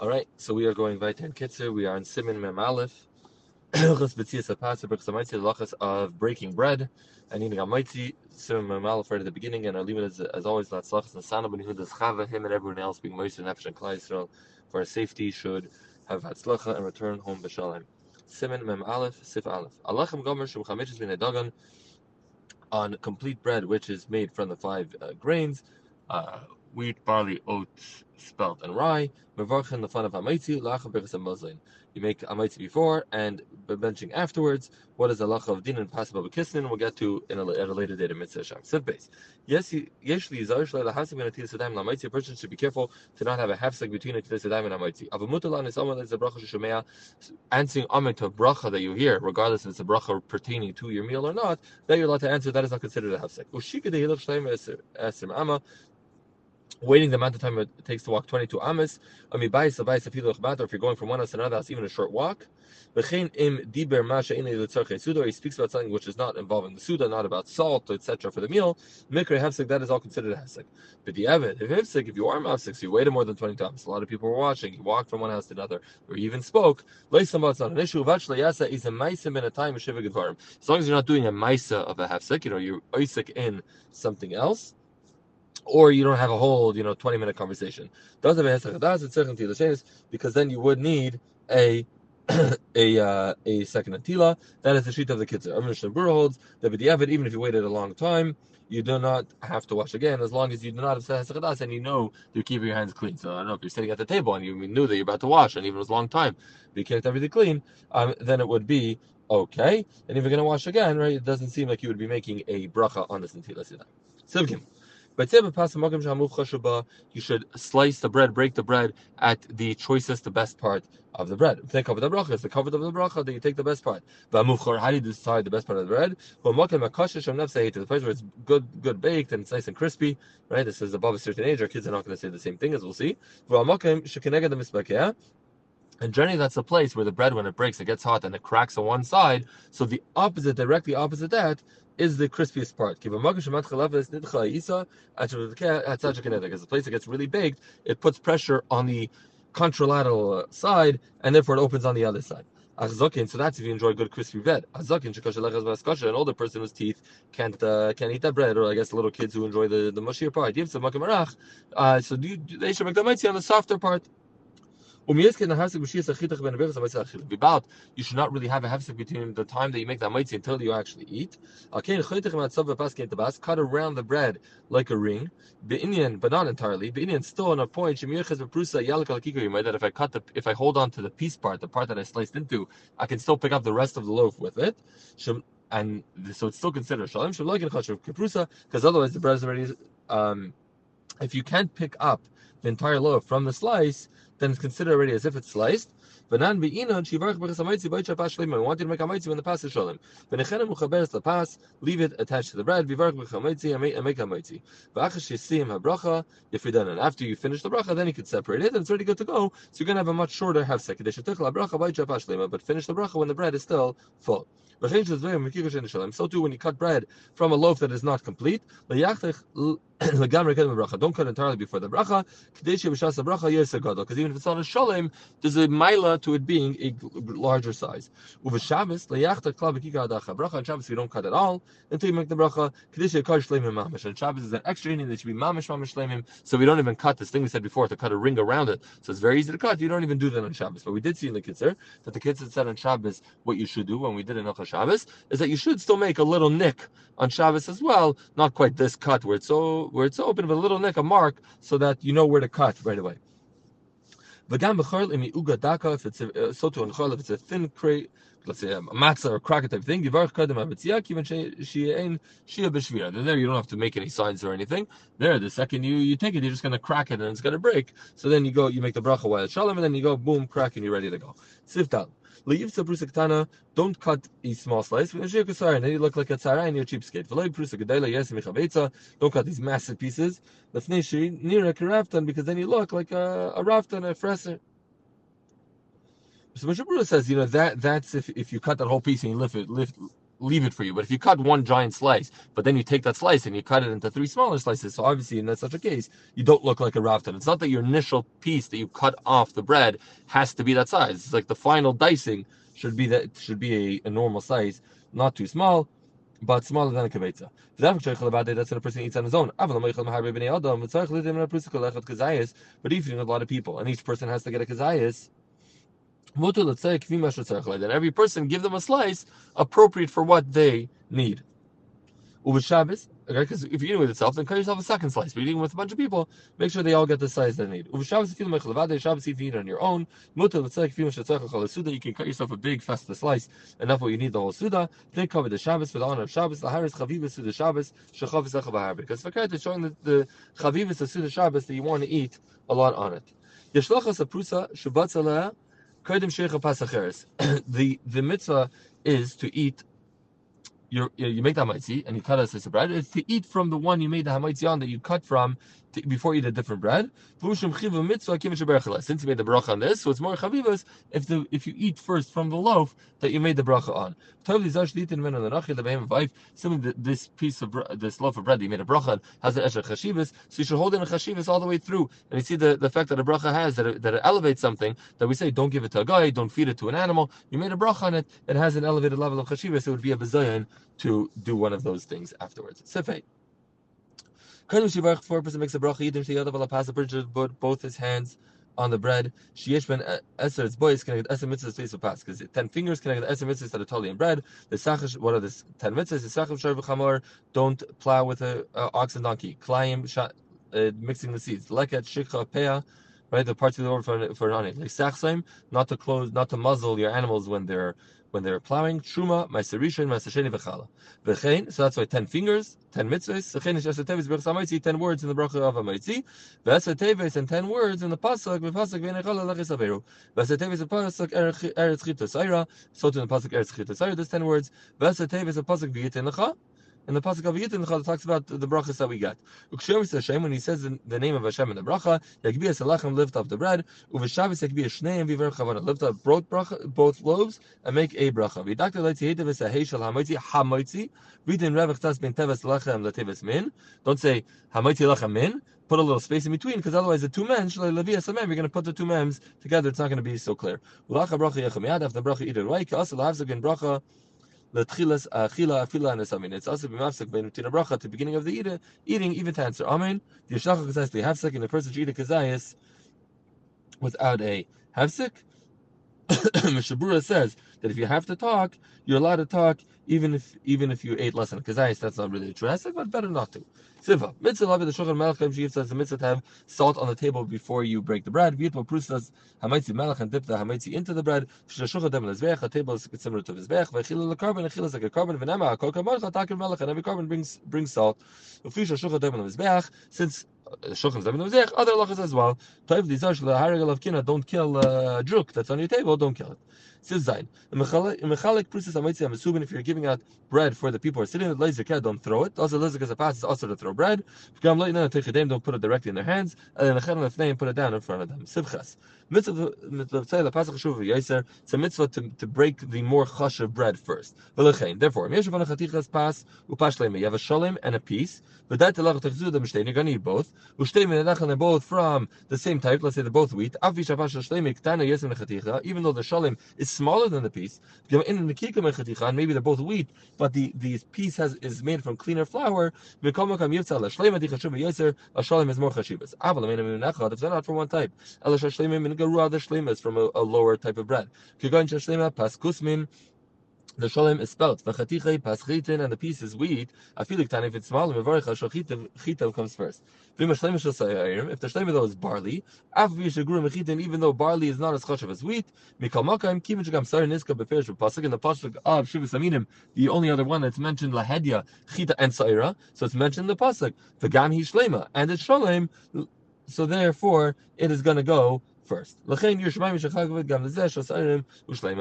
All right, so we are going weiter in Kitzur. We are in Siman Mem Aleph. Of breaking bread and eating amaitzi. Siman Mem Aleph right at the beginning, and our limit is as always that's Lachas and Sana Ben Yehuda's Chava. Him and everyone else being Moshe Nefesh and Klai Yisrael for our safety should have Hatzlacha and return home b'shalom. Siman Mem Aleph Sif Aleph. Alachem Gomer Shum Chamishes Min Dagan on complete bread, which is made from the five uh, grains. Uh, wheat, barley, oats, spelt, and rye. Mevarchen bechas and You make amaitzi before and benching afterwards. What is the lach of din and possible bekisnin? We'll get to in a, at a later date in mitzvah. Sib base. Yes, yeshli zarish la hasig ben atilas adayim lamaitzi. A person should be careful to not have a half-seg between atilas adayim and amaitzi. Avamutalan is someone that's a bracha shemea, answering amen to a bracha that you hear, regardless if it's a bracha pertaining to your meal or not, that you're allowed to answer. That is not considered a half-seg. Ushika de hilach shleim esim ama waiting the amount of time it takes to walk 22 amas. Or if you're going from one house to another house, even a short walk. Or he speaks about something which is not involving the suda, not about salt, etc. for the meal. Mikra hefsek, that is all considered hefsek. But the evid, if hefsek, if you are mafsek, so you waited more than 20 times. A lot of people were watching. You walked from one house to another, or you even spoke. An issue. is a in a time As long as you're not doing a maisa of a hefsek, you know, you're oisik in something else or you don't have a whole, you know, 20 minute conversation. Because then you would need a a uh, a second antila. That is the sheet of the kitzur. Holds that even if you waited a long time, you do not have to wash again as long as you do not have sechadas and you know you're keeping your hands clean. So I don't know if you're sitting at the table and you knew that you're about to wash and even it was a long time, but you kept everything clean, um, then it would be okay. And if you're going to wash again, right, it doesn't seem like you would be making a bracha on this antila. Sivkim. You should slice the bread, break the bread at the choicest, the best part of the bread. It's the cover of the bracha, then you take the best part. How do you decide the best part of the bread? The place where it's good, good baked and it's nice and crispy, right? This is above a certain age. Our kids are not going to say the same thing as we'll see. And generally, that's the place where the bread, when it breaks, it gets hot and it cracks on one side. So the opposite, directly opposite that, is the crispiest part. Because the place that gets really baked, it puts pressure on the contralateral side, and therefore it opens on the other side. So that's if you enjoy good crispy bread. An older person whose teeth can't uh, can't eat that bread, or I guess little kids who enjoy the the mushier part. Uh, so do you, they should make the mitzvah on the softer part. About you should not really have a hefsek between the time that you make that mitzvah until you actually eat. Cut around the bread like a ring. but not entirely. still on a point that if I cut the if I hold on to the piece part, the part that I sliced into, I can still pick up the rest of the loaf with it. And so it's still considered shalom because otherwise the bread is already um, if you can't pick up the entire loaf from the slice, then it's considered already as if it's sliced. We want to make a hamaitzi when the pas is shalom. V'nechenem uchaberes leave it attached to the bread. Make hamaitzi. V'achas if you're done. And after you finish the bracha, then you can separate it, and it's already good to go. So you're going to have a much shorter hefsek. But finish the bracha when the bread is still full. So too, when you cut bread from a loaf that is not complete, don't cut entirely before the bracha, because even if it's not a shalom, there's a mila to it being a larger size. Uva Shabbos, bracha on Shabbos we don't cut at all until you make the bracha. And Shabbos is an extra union that should be mamish mamish shleimim, so we don't even cut this thing we said before to cut a ring around it. So it's very easy to cut. You don't even do that on Shabbos. But we did see in the Kitzur that the Kitzur said on Shabbos what you should do when we did it in Hilchah Shabbos is that you should still make a little nick on Shabbos as well, not quite this cut where it's so where it's open, but a little nick, a mark, so that you know where to cut right away. If it's a, uh, so to if it's a thin crate, let's say a matzah or cracker type thing. There you don't have to make any signs or anything. There, the second you, you take it, you're just going to crack it and it's going to break. So then you go, you make the bracha while shalom, and then you go, boom, crack, and you're ready to go. Siftal. Don't cut a small slice. Then you look like a tzara and you're cheapskate. Yes michavetza. Don't cut these massive pieces. Shiri nira karaftan because then you look like a, a raftan, a fresser. So Moshe says, you know, that that's if, if you cut that whole piece and you lift it, lift leave it for you. But if you cut one giant slice, but then you take that slice and you cut it into three smaller slices, so obviously in that such a case, you don't look like a rafton. It's not that your initial piece that you cut off the bread has to be that size. It's like the final dicing should be that should be a, a normal size, not too small, but smaller than a kvetza. That's when a person eats on his own. But if you have a lot of people and each person has to get a kazayas, every person give them a slice appropriate for what they need. Shabbos, okay, because if you're eating with itself, then cut yourself a second slice. You're eating with a bunch of people, make sure they all get the size they need. Shabbos, if you eat on your own, you can cut yourself a big festa slice, enough what you need the whole suda. Then cover the Shabbos for the honor of Shabbos. The haris chavivas suda Shabbos, shechavis echav Because showing that the, the chavivas of suda Shabbos that you want to eat a lot on it. Yeshlachas aprusa shubatzaleh the the mitzvah is to eat you you make the hamaitzi and you cut a slice of bread. It's to eat from the one you made the hamaitzi on that you cut from before you eat a different bread. Since you made the bracha on this, so it's more chavivas if the if you eat first from the loaf that you made the bracha on. Similarly, this piece of this loaf of bread that you made a bracha on has an esher chashivas, so you should hold it in a chashivas all the way through. And you see the, the fact that a bracha has that it, that it elevates something that we say don't give it to a guy, don't feed it to an animal. You made a bracha on it, it has an elevated level of chashivas. It would be a bezayin to do one of those things afterwards. Sefei. Kalim Shivarch, for a person makes a bracha, Yidim Sheyadav ala pas, put both his hands on the bread. Sheyesh ben Eser, its boys, can get Eser mitzvahs face of pas, because ten fingers can get Eser mitzvahs that are totally in bread. The Sachash, what are the ten mitzvahs? The Sachash Shar v'chamor, don't plow with an ox and donkey. Klayim, uh, mixing the seeds. Leket, Shikha, Peah, right? The parts of the order for, for an. Like not to close, not to muzzle your animals when they're when they're plowing. Truma, Meiserishin, Meisesheni, V'chala. V'chein, so that's why ten fingers, ten mitzvahs. V'chein is just a tevis, Berachas HaMaitzi, ten words in the bracha of HaMaitzi. V'esateves and ten words in the pasuk, V'pasuk, V'nechala, Lachis Averu. V'esa tevis, a pasuk, Eretz Chita Saira. So to the pasuk, Eretz Chita Saira, there's ten words. V'esa tevis, a pasuk, V'yitin Lecha in the pasuk of Yitin talks about the brachas that we get. When he says the name of Hashem in the bracha, lift up the bread, lift up both bracha, both loaves and make a bracha. Don't say Hamoitzi Lechem Min. Put a little space in between because otherwise the two men, you're going to put the two mems together. It's not going to be so clear. After the bracha, eat it right. The tchilas achila uh, afila and amin. It's also b'mafsek ben between a bracha the beginning of the eating, eating even to answer amen. The yishlach kazayis be hafsek, and the person should eat a kazayis without a hafsek. Mishabura says that if you have to talk, you're allowed to talk even if even if you ate less than kazayis. That's not really a hafsek, but better not to. Siva. Mitzvah the shulchan melech she says the mitzvah to have salt on the table before you break the bread. V'yitma prusas hamaitzi melech and dip the hamaitzi into the bread. Shashulchan dem lezbeach. A table is similar to vizbeach. V'chila lekarbon. A chila is like a carbon. V'nema a kol karbon. Chatakir melech. And every carbon brings brings salt. V'fi shashulchan dem lezbeach. Since shulchan dem lezbeach, other halachas as well. Toiv dizash leharigel of kina. Don't kill a uh, druk that's on your table. Don't kill it. Says Zayin. If you're giving out bread for the people who are sitting at laser don't throw it. Also, laser as a pass is also to throw bread. Don't put it directly in their hands. And then the channel put it down in front of them. Sivchas. It's a mitzvah to, to break the more chashav bread first. Therefore, you have a shalim and a piece. You're going to eat both. They're both from the same type. Let's say they're both wheat. Even though the shalim is smaller than the piece, maybe they're both wheat, but the, the piece has is made from cleaner flour. Is. If they're not from one type, from a, a, lower type of bread. The sholem is spelt v'chatichei pas chitin, and the piece is wheat. Afilik tan if it's small, mevarich shal comes first. If the shlema though is barley, even though barley is not as chashav as wheat, mikal makam kim shagam sar niska beferish pasuk in the pasuk of shivas aminim, the only other one that's mentioned lahedya chita and saira, so it's mentioned in the pasuk v'gam hi shlema, and it's sholem. So therefore, it is going to go first.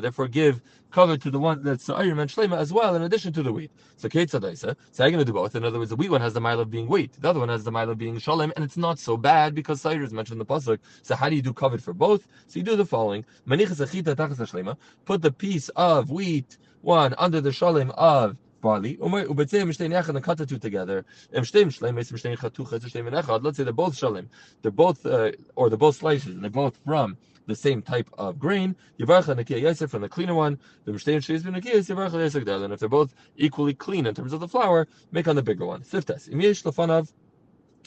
Therefore, give cover to the one that's Sa'irim and Shlema as well, in addition to the wheat. So Kate Sadaisa, so I'm going to do both. In other words, the wheat one has the mile of being wheat, the other one has the mile of being Shalem, and it's not so bad because Sa'ir is mentioned in the Pasuk. So how do you do covered for both? So you do the following. Put the piece of wheat one under the shalim of barley. Let's say they're both shalim. They're both, uh, or they're both slices, and they're both from the same type of grain. From the cleaner one. And if they're both equally clean in terms of the flour, make on the bigger one. Siftas.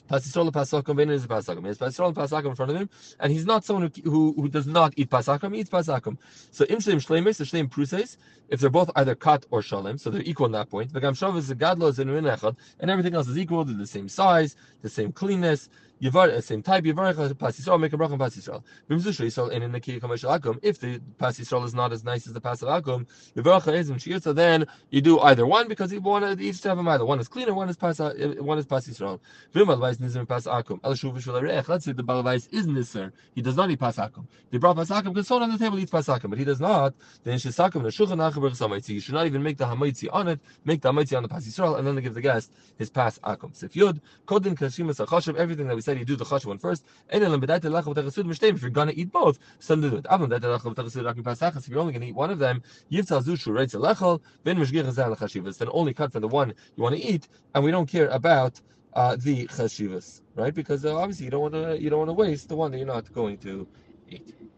Pasisol pasakum ben is pasakum. He has pasisol pasakum in front of him, and he's not someone who, who, who does not eat pasakum. He eats pasakum. So im shleim shleimis, the shleim pruses, if they're both either cut or shalim, so they're equal in that point. V'gam shav is a gadlo is and everything else is equal. They're the same size, the same cleanness. Yivar, same type, Yivarech Pas Yisrael, make a bracha on Pas Yisrael. V'mzush Yisrael, and in the Kiyah Kameshal Akum, if the Pas Yisrael is not as nice as the Pas Akum, Yivarech is Mshiyatza, then you do either one, because you want each to have them either. One is cleaner, one is Pas, uh, one is Pas Yisrael. V'mal Vais Nizim Pas Akum. El Shuv Shul let's say the Balavais is Nisr, he does not eat Pas Akum. They brought Pas Akum, because someone on the table eats Pas Akum, but he does not, then Shisakum, the Shulchan Achaber Samaitzi, you should not even make the Hamaitzi on it, make the Hamaitzi on the Pas Yisrael, and then they give the guest his Pas Akum. Sif Yud, Kodin Kashimas HaChashav, everything that we said, you do the Chashav one first. If you're gonna eat both, so do it. If you're only gonna eat one of them, then only cut from the one you want to eat, and we don't care about uh, the chashivas, right? Because uh, obviously you don't want to you don't want to waste the one that you're not going to eat.